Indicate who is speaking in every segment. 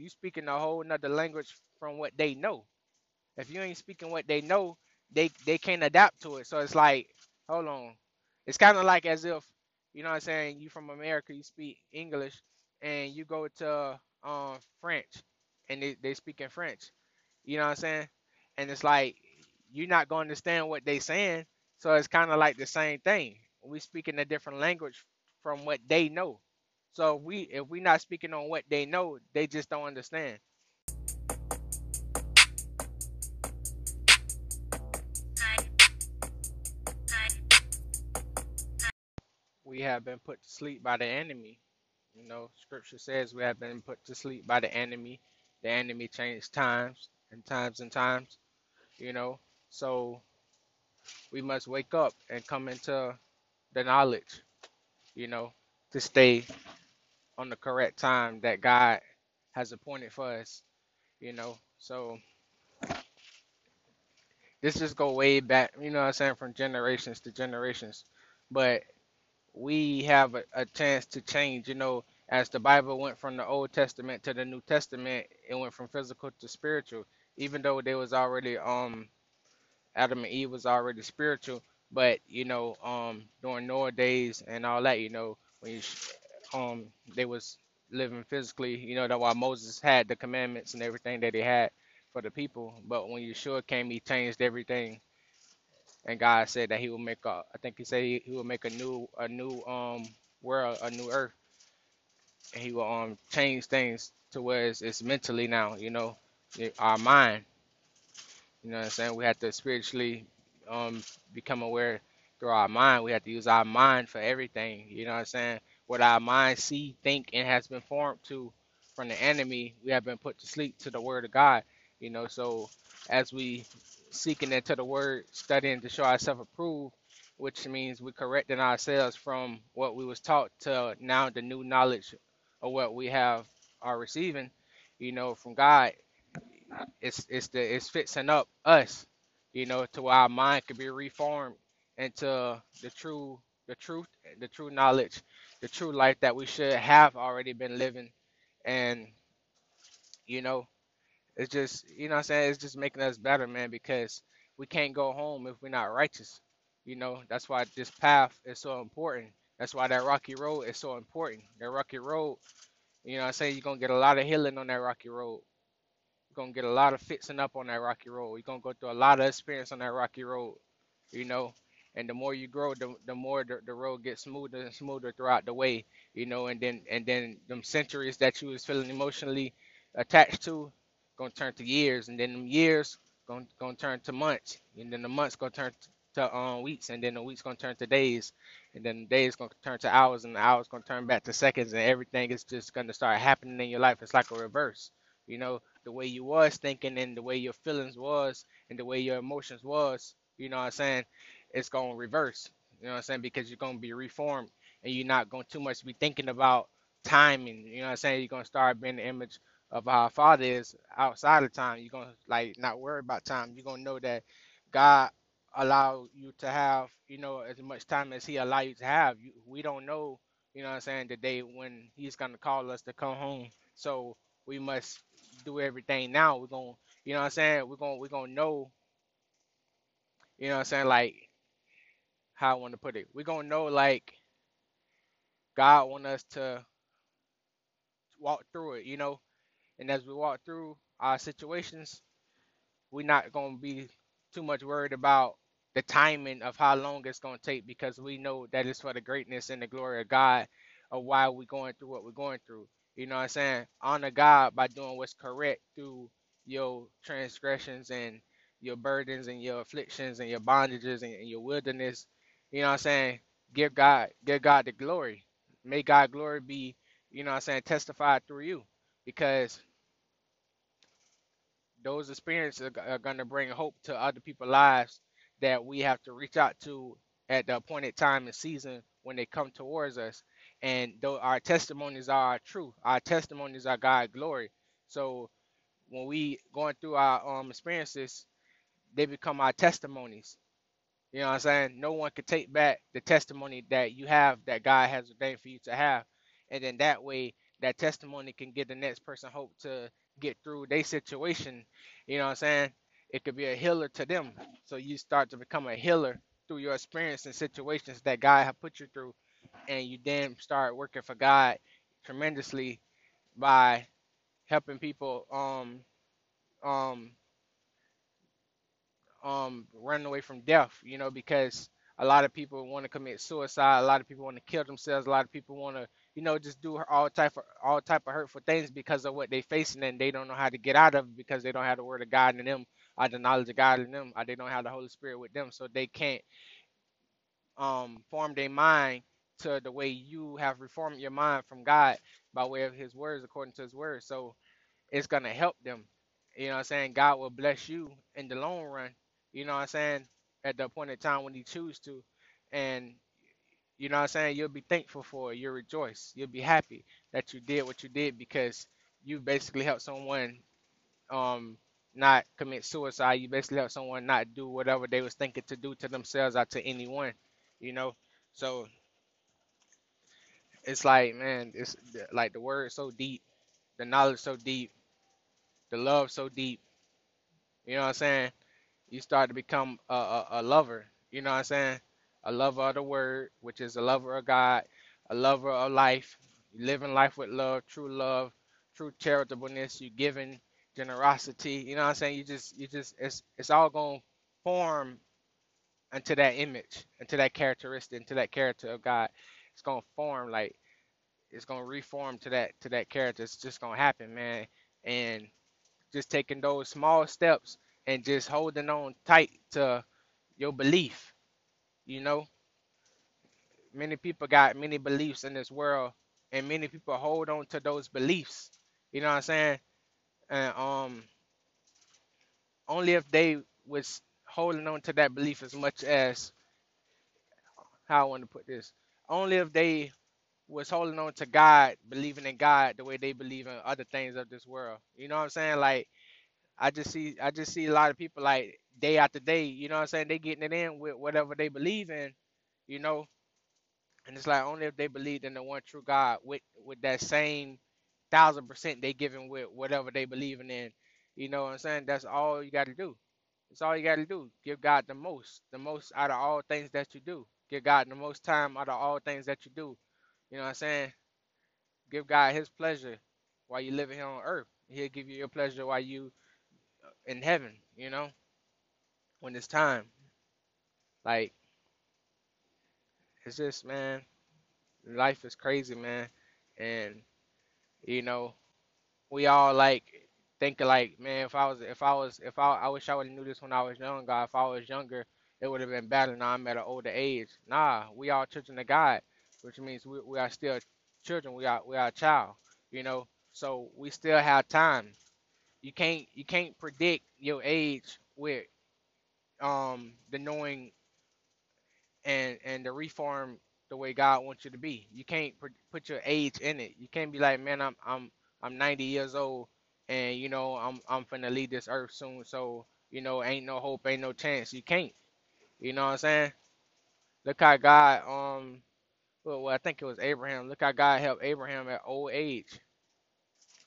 Speaker 1: you speaking a whole nother language from what they know. If you ain't speaking what they know, they they can't adapt to it. So it's like, hold on. It's kind of like as if, you know what I'm saying, you from America, you speak English, and you go to um French, and they, they speak in French. You know what I'm saying? And it's like you're not going to understand what they saying. So it's kind of like the same thing. We speaking a different language from what they know. So if we if we not speaking on what they know, they just don't understand. We have been put to sleep by the enemy. You know, scripture says we have been put to sleep by the enemy. The enemy changed times and times and times, you know. So we must wake up and come into the knowledge, you know, to stay on the correct time that God has appointed for us, you know. So this just go way back, you know what I'm saying, from generations to generations. But we have a, a chance to change, you know, as the Bible went from the Old Testament to the New Testament, it went from physical to spiritual, even though they was already um Adam and Eve was already spiritual, but you know, um, during Noah days and all that, you know, when you, um, they was living physically, you know, that why Moses had the commandments and everything that he had for the people. But when Yeshua came, he changed everything, and God said that He will make a, I think He said He, he will make a new, a new um world, a new earth, and He will um change things to where it's, it's mentally now, you know, our mind. You know what I'm saying? We have to spiritually um become aware through our mind. We have to use our mind for everything. You know what I'm saying? What our mind see, think, and has been formed to from the enemy, we have been put to sleep to the word of God. You know, so as we seeking into the word, studying to show ourselves approved, which means we correcting ourselves from what we was taught to now the new knowledge of what we have are receiving, you know, from God it's it's the it's fixing up us, you know, to where our mind could be reformed into the true the truth, the true knowledge, the true life that we should have already been living. And, you know, it's just you know what I'm saying, it's just making us better, man, because we can't go home if we're not righteous. You know, that's why this path is so important. That's why that rocky road is so important. That rocky road, you know what I'm saying, you're gonna get a lot of healing on that rocky road you're gonna get a lot of fixing up on that rocky road. You're gonna go through a lot of experience on that rocky road, you know. And the more you grow, the, the more the, the road gets smoother and smoother throughout the way, you know. And then and then them centuries that you was feeling emotionally attached to, gonna turn to years, and then them years gonna gonna turn to months, and then the months gonna turn to um weeks, and then the weeks gonna turn to days, and then the days gonna turn to hours, and the hours gonna turn back to seconds, and everything is just gonna start happening in your life. It's like a reverse, you know the way you was thinking and the way your feelings was and the way your emotions was, you know what I'm saying, it's going to reverse. You know what I'm saying? Because you're going to be reformed and you're not going to too much be thinking about timing. You know what I'm saying? You're going to start being the image of how our Father is outside of time. You're going to like not worry about time. You're going to know that God allow you to have, you know, as much time as he allow you to have. You, we don't know, you know what I'm saying, the day when he's going to call us to come home. So we must do everything now. We're gonna, you know what I'm saying? We're gonna we're gonna know, you know what I'm saying, like how I want to put it. We're gonna know like God want us to walk through it, you know. And as we walk through our situations, we're not gonna be too much worried about the timing of how long it's gonna take because we know that it's for the greatness and the glory of God of why we're going through what we're going through. You know what I'm saying? Honor God by doing what's correct through your transgressions and your burdens and your afflictions and your bondages and, and your wilderness. You know what I'm saying? Give God, give God the glory. May God glory be, you know what I'm saying, testified through you. Because those experiences are, are gonna bring hope to other people's lives that we have to reach out to at the appointed time and season when they come towards us and though our testimonies are true our testimonies are god glory so when we going through our um experiences they become our testimonies you know what i'm saying no one can take back the testimony that you have that god has ordained for you to have and then that way that testimony can give the next person hope to get through their situation. You know what I'm saying? It could be a healer to them. So you start to become a healer through your experience and situations that God have put you through, and you then start working for God tremendously by helping people um um um running away from death, you know, because a lot of people want to commit suicide, a lot of people want to kill themselves, a lot of people want to, you know, just do all type of all type of hurtful things because of what they're facing and they don't know how to get out of it because they don't have the word of God in them, or the knowledge of God in them, or they don't have the Holy Spirit with them, so they can't um form their mind to the way you have reformed your mind from God by way of His words according to His word. So it's gonna help them. You know what I'm saying? God will bless you in the long run. You know what I'm saying? At the point appointed time when He choose to, and you know what I'm saying? You'll be thankful for it. You'll rejoice. You'll be happy that you did what you did because you basically helped someone um not commit suicide. You basically helped someone not do whatever they was thinking to do to themselves or to anyone. You know, so it's like man, it's like the word so deep, the knowledge so deep, the love so deep. You know what I'm saying? You start to become a, a, a lover. You know what I'm saying? A lover of the word, which is a lover of God, a lover of life, living life with love, true love, true charitableness. You giving generosity. You know what I'm saying? You just, you just, it's, it's all gonna form into that image, into that characteristic, into that character of God. It's gonna form like it's gonna reform to that to that character. It's just gonna happen, man. And just taking those small steps and just holding on tight to your belief. You know, many people got many beliefs in this world, and many people hold on to those beliefs. You know what I'm saying? And um, only if they was holding on to that belief as much as how I want to put this. Only if they was holding on to God, believing in God the way they believe in other things of this world. You know what I'm saying? Like I just see I just see a lot of people like day after day, you know what I'm saying? They getting it in with whatever they believe in, you know. And it's like only if they believed in the one true God with with that same thousand percent they giving with whatever they believing in. You know what I'm saying? That's all you gotta do. That's all you gotta do. Give God the most. The most out of all things that you do. Give God the most time out of all things that you do. You know what I'm saying? Give God his pleasure while you living here on earth. He'll give you your pleasure while you in heaven, you know, when it's time. Like, it's just, man, life is crazy, man. And, you know, we all like thinking like, man, if I was, if I was, if I, I wish I would have knew this when I was young, God. If I was younger, it would have been better. Now I'm at an older age. Nah, we all children of God, which means we, we are still children. We are, we are a child, you know. So we still have time. You can't, you can't predict your age with um the knowing and and the reform the way God wants you to be. You can't put your age in it. You can't be like, man, I'm I'm I'm 90 years old, and you know I'm I'm finna leave this earth soon. So you know, ain't no hope, ain't no chance. You can't. You know what I'm saying? Look how God um well, well I think it was Abraham. Look how God helped Abraham at old age.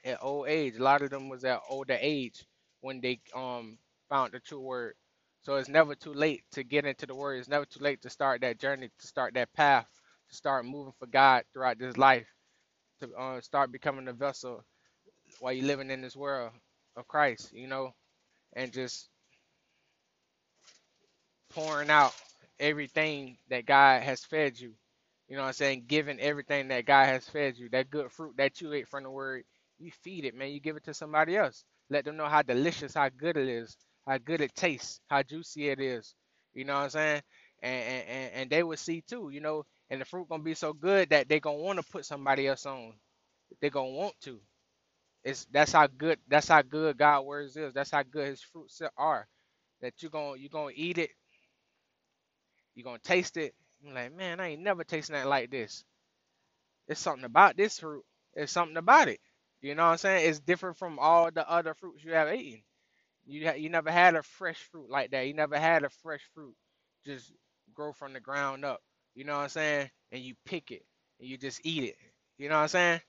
Speaker 1: At old age, a lot of them was at older age when they um found the true word. So it's never too late to get into the word. It's never too late to start that journey, to start that path, to start moving for God throughout this life, to uh, start becoming a vessel while you're living in this world of Christ, you know, and just pouring out everything that God has fed you. You know what I'm saying? Giving everything that God has fed you, that good fruit that you ate from the word, you feed it, man. You give it to somebody else. Let them know how delicious, how good it is, how good it tastes, how juicy it is. You know what I'm saying? And and, and they will see too, you know, and the fruit gonna be so good that they gonna want to put somebody else on. They gonna want to. It's that's how good that's how good God words is. That's how good his fruits are. That you gonna you gonna eat it You're gonna taste it. You're like, man, I ain't never tasted that like this. It's something about this fruit. It's something about it. You know what I'm saying? It's different from all the other fruits you have eaten. You ha- you never had a fresh fruit like that. You never had a fresh fruit just grow from the ground up. You know what I'm saying? And you pick it and you just eat it. You know what I'm saying?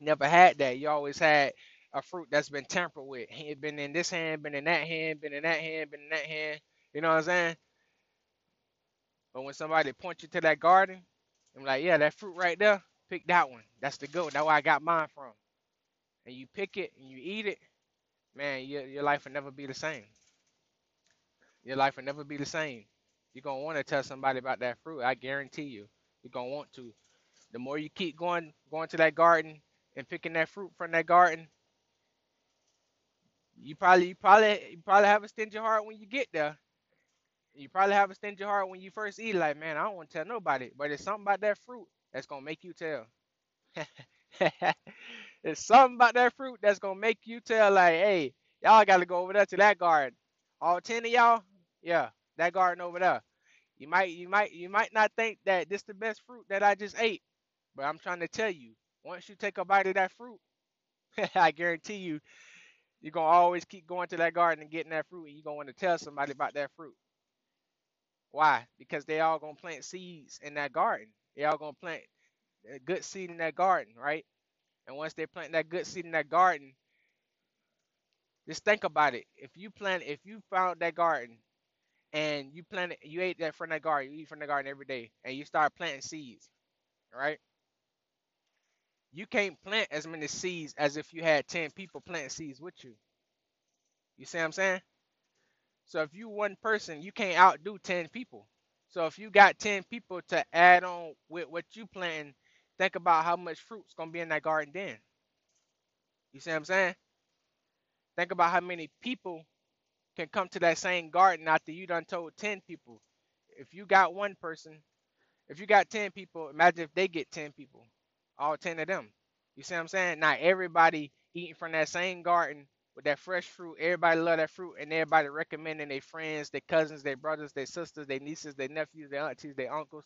Speaker 1: Never had that. You always had a fruit that's been tampered with. It been in this hand, been in that hand, been in that hand, been in that hand. You know what I'm saying? But when somebody points you to that garden, I'm like, yeah, that fruit right there, pick that one. That's the good. That's where I got mine from. And you pick it and you eat it, man, your your life will never be the same. Your life will never be the same. You're gonna want to tell somebody about that fruit. I guarantee you. You're gonna want to. The more you keep going going to that garden and picking that fruit from that garden, you probably you probably you probably have a stingy heart when you get there. You probably have a stingy heart when you first eat. Like, man, I don't want to tell nobody. But it's something about that fruit that's gonna make you tell. it's something about that fruit that's gonna make you tell. Like, hey, y'all got to go over there to that garden. All ten of y'all, yeah, that garden over there. You might you might you might not think that this the best fruit that I just ate, but I'm trying to tell you, once you take a bite of that fruit, I guarantee you, you're gonna always keep going to that garden and getting that fruit, and you're gonna want to tell somebody about that fruit. Why? Because they all gonna plant seeds in that garden. They all gonna plant a good seed in that garden, right? And once they plant that good seed in that garden, just think about it. If you plant, if you found that garden and you planted, you ate that from that garden, you eat from the garden every day, and you start planting seeds, right? You can't plant as many seeds as if you had 10 people planting seeds with you. You see what I'm saying? So if you one person, you can't outdo 10 people. So if you got 10 people to add on with what you planting, think about how much fruit's gonna be in that garden then. You see what I'm saying? Think about how many people can come to that same garden after you done told 10 people. If you got one person, if you got 10 people, imagine if they get 10 people, all 10 of them. You see what I'm saying? Not everybody eating from that same garden with that fresh fruit. Everybody love that fruit and everybody recommending their friends, their cousins, their brothers, their sisters, their nieces, their nephews, their aunties, their uncles.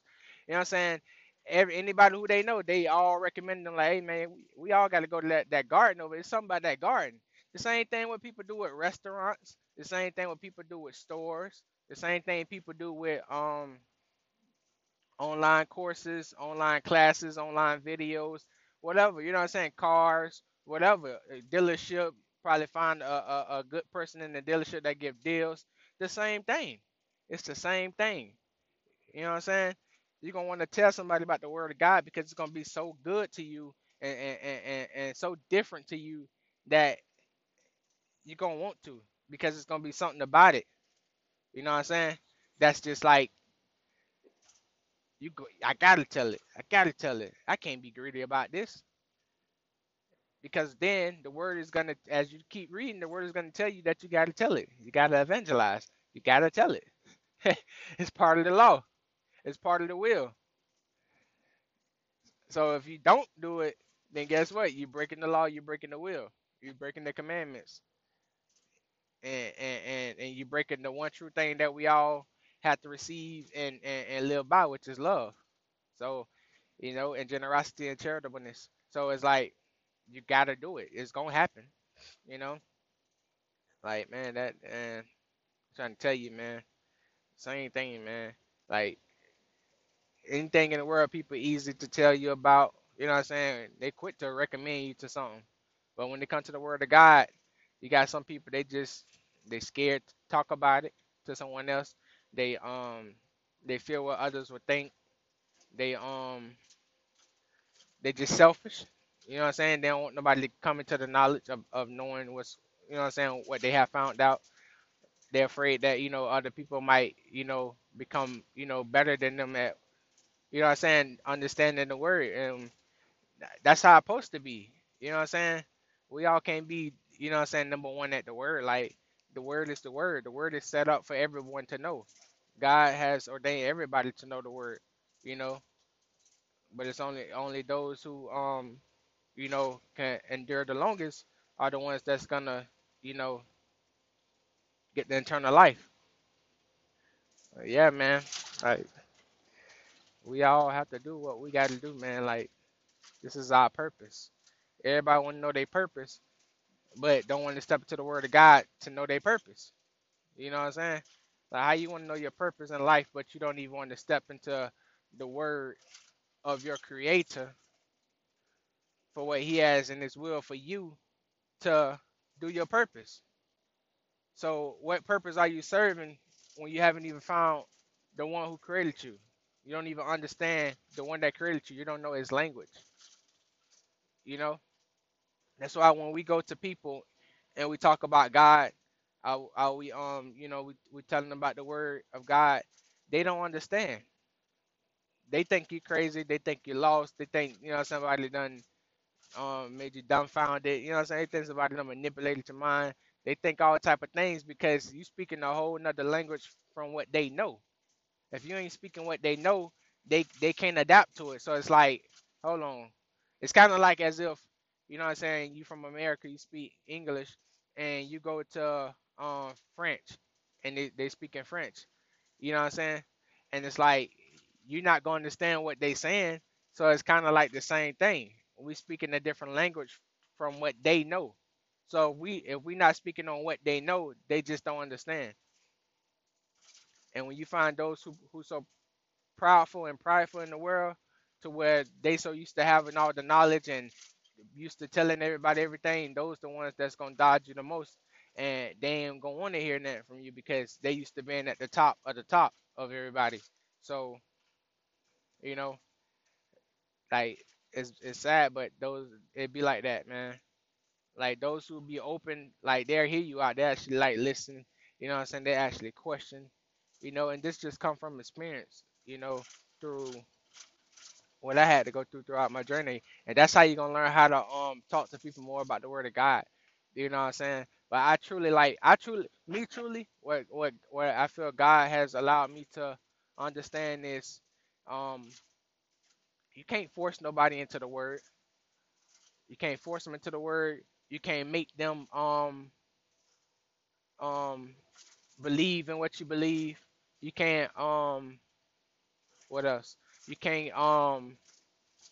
Speaker 1: You know what I'm saying? Every anybody who they know, they all recommend them like, hey man, we, we all got to go to that, that garden over. There's something about that garden. The same thing what people do with restaurants. The same thing what people do with stores. The same thing people do with um online courses, online classes, online videos, whatever. You know what I'm saying? Cars, whatever. A dealership, probably find a, a, a good person in the dealership that give deals. The same thing. It's the same thing. You know what I'm saying? You're gonna want to tell somebody about the word of God because it's gonna be so good to you and and, and, and so different to you that you're gonna want to because it's gonna be something about it. You know what I'm saying? That's just like you go I gotta tell it. I gotta tell it. I can't be greedy about this. Because then the word is gonna as you keep reading, the word is gonna tell you that you gotta tell it. You gotta evangelize. You gotta tell it. it's part of the law. It's part of the will. So if you don't do it, then guess what? You're breaking the law, you're breaking the will. You're breaking the commandments. And and, and, and you're breaking the one true thing that we all have to receive and, and, and live by, which is love. So, you know, and generosity and charitableness. So it's like you gotta do it. It's gonna happen. You know? Like man, that and I'm trying to tell you, man. Same thing, man. Like anything in the world people easy to tell you about, you know what I'm saying? They quit to recommend you to something. But when they come to the word of God, you got some people they just they scared to talk about it to someone else. They um they feel what others would think. They um they just selfish. You know what I'm saying? They don't want nobody to come into the knowledge of, of knowing what's you know what I'm saying, what they have found out. They're afraid that, you know, other people might, you know, become, you know, better than them at you know what I'm saying, understanding the word. And that's how it's supposed to be. You know what I'm saying? We all can't be, you know what I'm saying, number one at the word. Like the word is the word. The word is set up for everyone to know. God has ordained everybody to know the word, you know. But it's only only those who um, you know, can endure the longest are the ones that's gonna, you know, get the eternal life. Uh, yeah, man. Like we all have to do what we gotta do, man. Like this is our purpose. Everybody wanna know their purpose, but don't want to step into the word of God to know their purpose. You know what I'm saying? Like how you want to know your purpose in life, but you don't even want to step into the word of your creator for what He has in His will for you to do your purpose. So, what purpose are you serving when you haven't even found the one who created you? You don't even understand the one that created you. You don't know His language. You know that's why when we go to people and we talk about God, are, we um you know we we telling them about the word of God, they don't understand. They think you crazy. They think you lost. They think you know somebody done um made you dumbfounded. You know what I'm saying? Think somebody done manipulated your mind. They think all type of things because you speaking a whole nother language from what they know. If you ain't speaking what they know, they they can't adapt to it. So it's like, hold on. It's kind of like as if, you know what I'm saying, you from America, you speak English, and you go to um French, and they they speak in French. You know what I'm saying? And it's like you're not gonna understand what they saying. So it's kind of like the same thing. We speaking a different language from what they know. So if we if we not speaking on what they know, they just don't understand. And when you find those who who so proudful and prideful in the world to where they so used to having all the knowledge and used to telling everybody everything, those the ones that's gonna dodge you the most. And they ain't gonna want to hear nothing from you because they used to being at the top of the top of everybody. So, you know, like it's it's sad, but those it be like that, man. Like those who be open, like they'll hear you out. They actually like listen. You know what I'm saying? They actually question. You know, and this just come from experience. You know, through what I had to go through throughout my journey, and that's how you're gonna learn how to um talk to people more about the Word of God. You know what I'm saying? But I truly like, I truly, me truly, what what what I feel God has allowed me to understand is, um, you can't force nobody into the Word. You can't force them into the Word. You can't make them um um believe in what you believe. You can't um what else? You can't um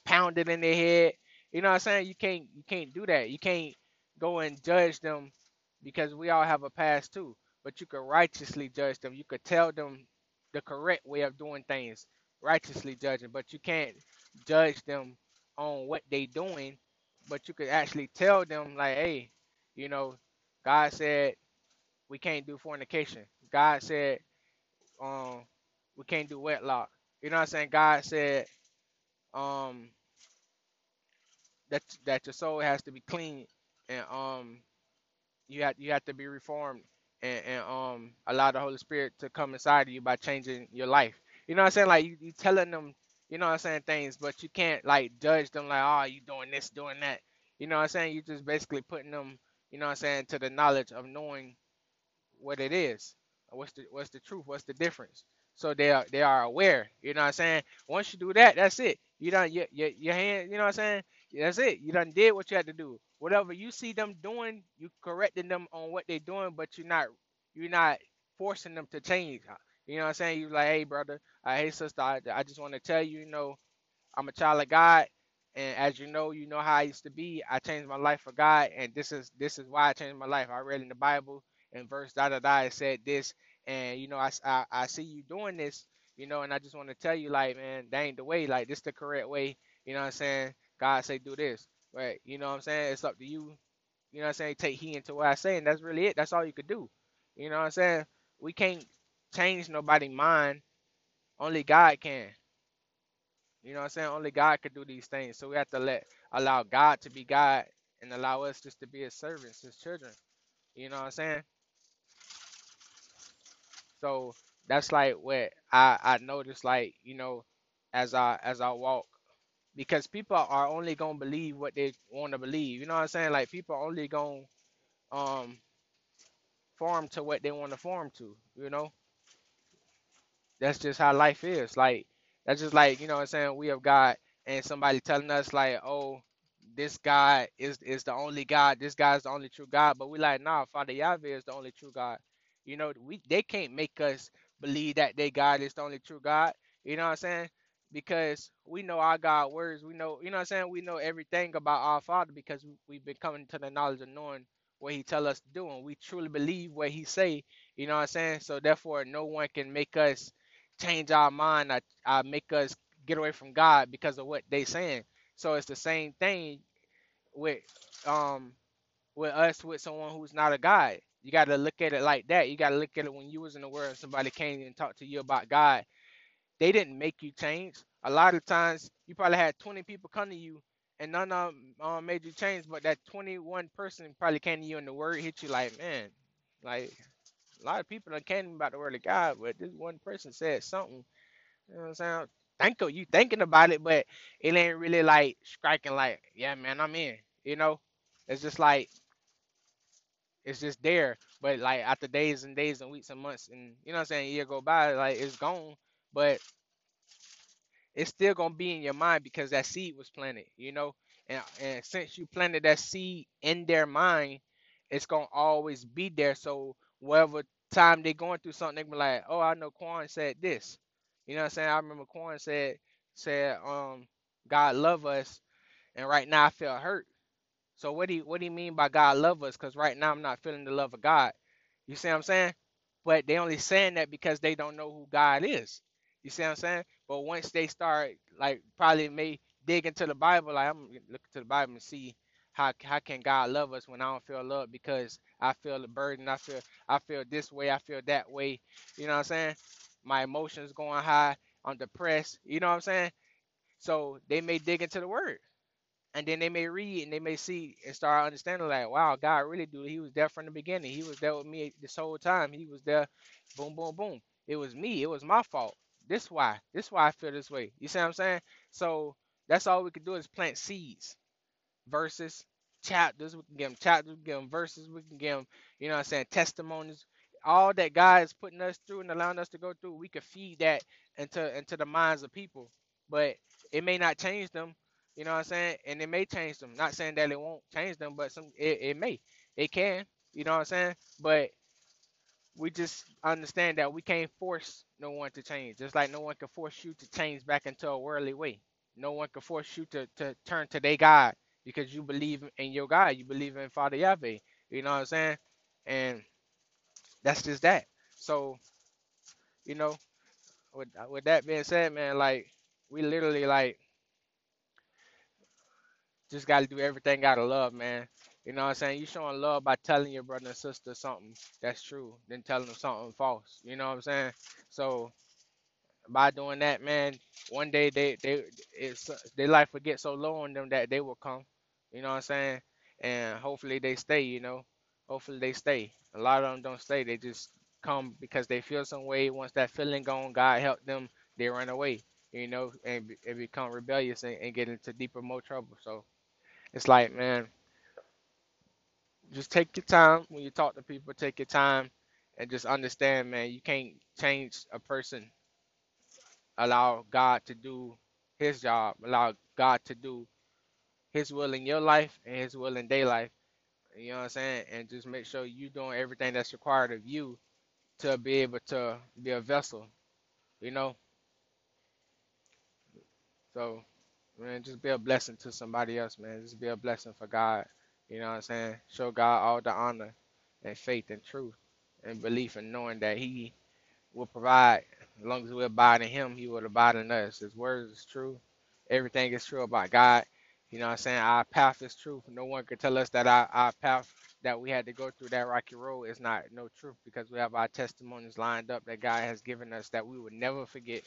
Speaker 1: pound it in their head. You know what I'm saying? You can't you can't do that. You can't go and judge them because we all have a past too. But you could righteously judge them. You could tell them the correct way of doing things, righteously judging. But you can't judge them on what they doing. But you could actually tell them like, hey, you know, God said we can't do fornication. God said um we can't do wedlock. You know what I'm saying? God said um that that your soul has to be clean and um you have you have to be reformed and, and um allow the Holy Spirit to come inside of you by changing your life. You know what I'm saying? Like you, you telling them, you know what I'm saying, things, but you can't like judge them like, oh, you doing this, doing that. You know what I'm saying? You just basically putting them, you know what I'm saying, to the knowledge of knowing what it is. What's the what's the truth? What's the difference? So they are they are aware. You know what I'm saying? Once you do that, that's it. You done your your, your hand. You know what I'm saying? That's it. You done did what you had to do. Whatever you see them doing, you correcting them on what they're doing, but you're not you're not forcing them to change. You know what I'm saying? You like, hey brother, uh, hey sister, I, I just want to tell you, you know, I'm a child of God, and as you know, you know how I used to be. I changed my life for God, and this is this is why I changed my life. I read in the Bible, and verse da da da it said this, and you know, I, I I see you doing this, you know, and I just want to tell you, like, man, that ain't the way. Like, this the correct way. You know what I'm saying? God say do this, right? You know what I'm saying? It's up to you. You know what I'm saying? Take heed into what I say, and that's really it. That's all you could do. You know what I'm saying? We can't change nobody's mind. Only God can. You know what I'm saying? Only God could do these things. So we have to let allow God to be God and allow us just to be his servants, his children. You know what I'm saying? So that's like what I I noticed like, you know, as I as I walk because people are only to believe what they want to believe. You know what I'm saying? Like people are only to um form to what they want to form to, you know? That's just how life is. Like that's just like, you know what I'm saying, we have God and somebody telling us like, oh, this God is is the only God, this is the only true God. But we like, nah, Father Yahweh is the only true God. You know, we they can't make us believe that they God is the only true God. You know what I'm saying? Because we know our God words. We know, you know what I'm saying? We know everything about our Father because we, we've been coming to the knowledge of knowing what He tell us to do, and we truly believe what He say. You know what I'm saying? So therefore, no one can make us change our mind I, or make us get away from God because of what they saying. So it's the same thing. with um with us with someone who's not a God. You got to look at it like that. You got to look at it when you was in the world. Somebody came and talked to you about God. They didn't make you change. A lot of times, you probably had 20 people come to you, and none of them uh, made you change. But that 21 person probably came to you, and the word hit you like, man, like a lot of people don't care about the word of God, but this one person said something. You know what I'm saying? Think of you thinking about it, but it ain't really like striking. Like, yeah, man, I'm in. You know, it's just like it's just there. But like after days and days and weeks and months and you know what I'm saying, year go by, like it's gone. But it's still gonna be in your mind because that seed was planted, you know. And and since you planted that seed in their mind, it's gonna always be there. So whatever time they're going through something, they can be like, Oh, I know Quan said this. You know what I'm saying? I remember Quan said said, um, God love us and right now I feel hurt. So what do you what do you mean by God love us? Because right now I'm not feeling the love of God. You see what I'm saying? But they only saying that because they don't know who God is. You see what I'm saying? But once they start like probably may dig into the Bible, like I'm looking to the Bible and see how how can God love us when I don't feel love because I feel the burden, I feel I feel this way, I feel that way. You know what I'm saying? My emotions going high, I'm depressed. You know what I'm saying? So they may dig into the word and then they may read and they may see and start understanding like wow god really do he was there from the beginning. He was there with me this whole time. He was there boom boom boom. It was me. It was my fault. This why. This why i feel this way. You see what i'm saying? So that's all we can do is plant seeds verses, chapters. We can give them chapters, we can give them verses, we can give them, you know what I'm saying, testimonies. All that God is putting us through and allowing us to go through, we can feed that into into the minds of people. But it may not change them, you know what I'm saying? And it may change them. Not saying that it won't change them, but some it, it may. It can, you know what I'm saying? But we just understand that we can't force no one to change. Just like no one can force you to change back into a worldly way. No one can force you to, to turn to their God because you believe in your God. You believe in Father Yahweh. You know what I'm saying? And that's just that. So, you know, with with that being said, man, like we literally like just gotta do everything gotta love, man. You know what I'm saying? You showing love by telling your brother and sister something that's true, then telling them something false. You know what I'm saying? So by doing that, man, one day they they it's their life will get so low on them that they will come. You know what I'm saying? And hopefully they stay. You know, hopefully they stay. A lot of them don't stay. They just come because they feel some way. Once that feeling gone, God help them. They run away. You know, and, and become rebellious and, and get into deeper more trouble. So it's like, man, just take your time when you talk to people. Take your time and just understand, man. You can't change a person allow God to do his job, allow God to do his will in your life and his will in their life. You know what I'm saying? And just make sure you're doing everything that's required of you to be able to be a vessel, you know? So, man, just be a blessing to somebody else, man. Just be a blessing for God. You know what I'm saying? Show God all the honor and faith and truth and belief and knowing that he will provide. As long as we abide in Him, He will abide in us. His word is true. Everything is true about God. You know what I'm saying? Our path is true. No one can tell us that our, our path that we had to go through that rocky road is not no truth because we have our testimonies lined up that God has given us that we would never forget.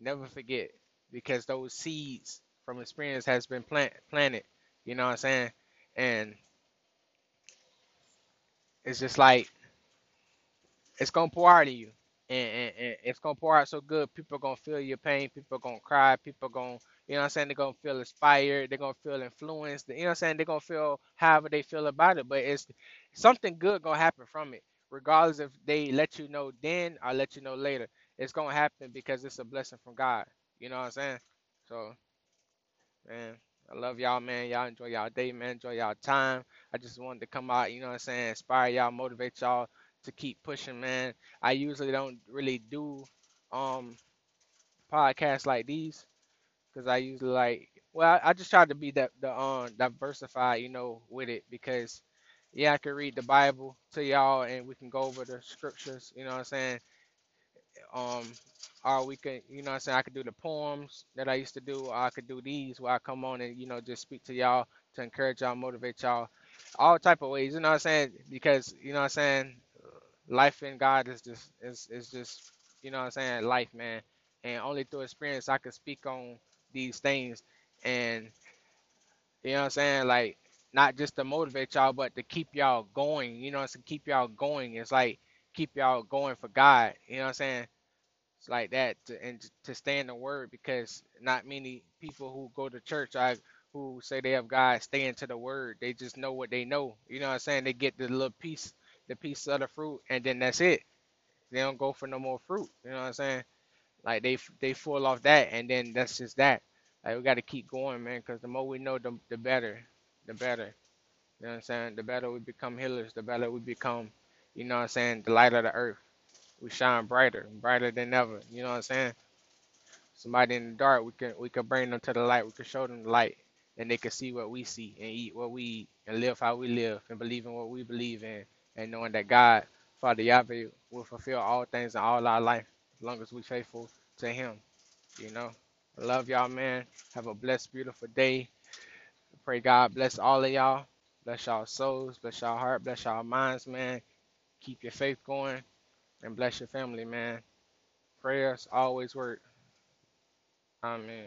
Speaker 1: Never forget. Because those seeds from experience has been plant, planted. You know what I'm saying? And it's just like it's gonna pour out of you. And, and, and it's gonna pour out so good, people are gonna feel your pain, people are gonna cry, people are gonna you know what I'm saying, they're gonna feel inspired, they're gonna feel influenced, you know what I'm saying, they're gonna feel however they feel about it. But it's something good gonna happen from it, regardless if they let you know then or let you know later. It's gonna happen because it's a blessing from God. You know what I'm saying? So man, I love y'all, man. Y'all enjoy y'all day, man. Enjoy y'all time. I just wanted to come out, you know what I'm saying, inspire y'all, motivate y'all to keep pushing, man. I usually don't really do um podcasts like these because I usually like well, I, I just try to be that the um diversified, you know, with it because yeah, I can read the Bible to y'all and we can go over the scriptures, you know what I'm saying? Um or we could, you know what I'm saying, I could do the poems that I used to do, or I could do these where I come on and, you know, just speak to y'all to encourage y'all, motivate y'all, all type of ways. You know what I'm saying? Because you know what I'm saying. Life in God is just is is just you know what I'm saying. Life, man, and only through experience I can speak on these things, and you know what I'm saying. Like not just to motivate y'all, but to keep y'all going. You know what I'm? Keep y'all going. It's like keep y'all going for God. You know what I'm saying? It's like that to, and to stay in the word because not many people who go to church I who say they have God stay into the word. They just know what they know. You know what I'm saying? They get the little piece, the piece of the fruit, and then that's it. They don't go for no more fruit. You know what I'm saying? Like they they fall off that, and then that's just that. Like we got to keep going, man, because the more we know, the the better, the better. You know what I'm saying? The better we become healers, the better we become. You know what I'm saying? The light of the earth. We shine brighter, brighter than ever. You know what I'm saying? Somebody in the dark, we can we can bring them to the light. We can show them the light, and they can see what we see and eat what we eat and live how we live and believe in what we believe in, and knowing that God, Father Yahweh, will fulfill all things in all our life long as we faithful to Him. You know. Love y'all, man. Have a blessed, beautiful day. Pray God bless all of y'all. Bless y'all souls. Bless y'all heart. Bless y'all minds, man. Keep your faith going and bless your family, man. Prayers always work. Amen.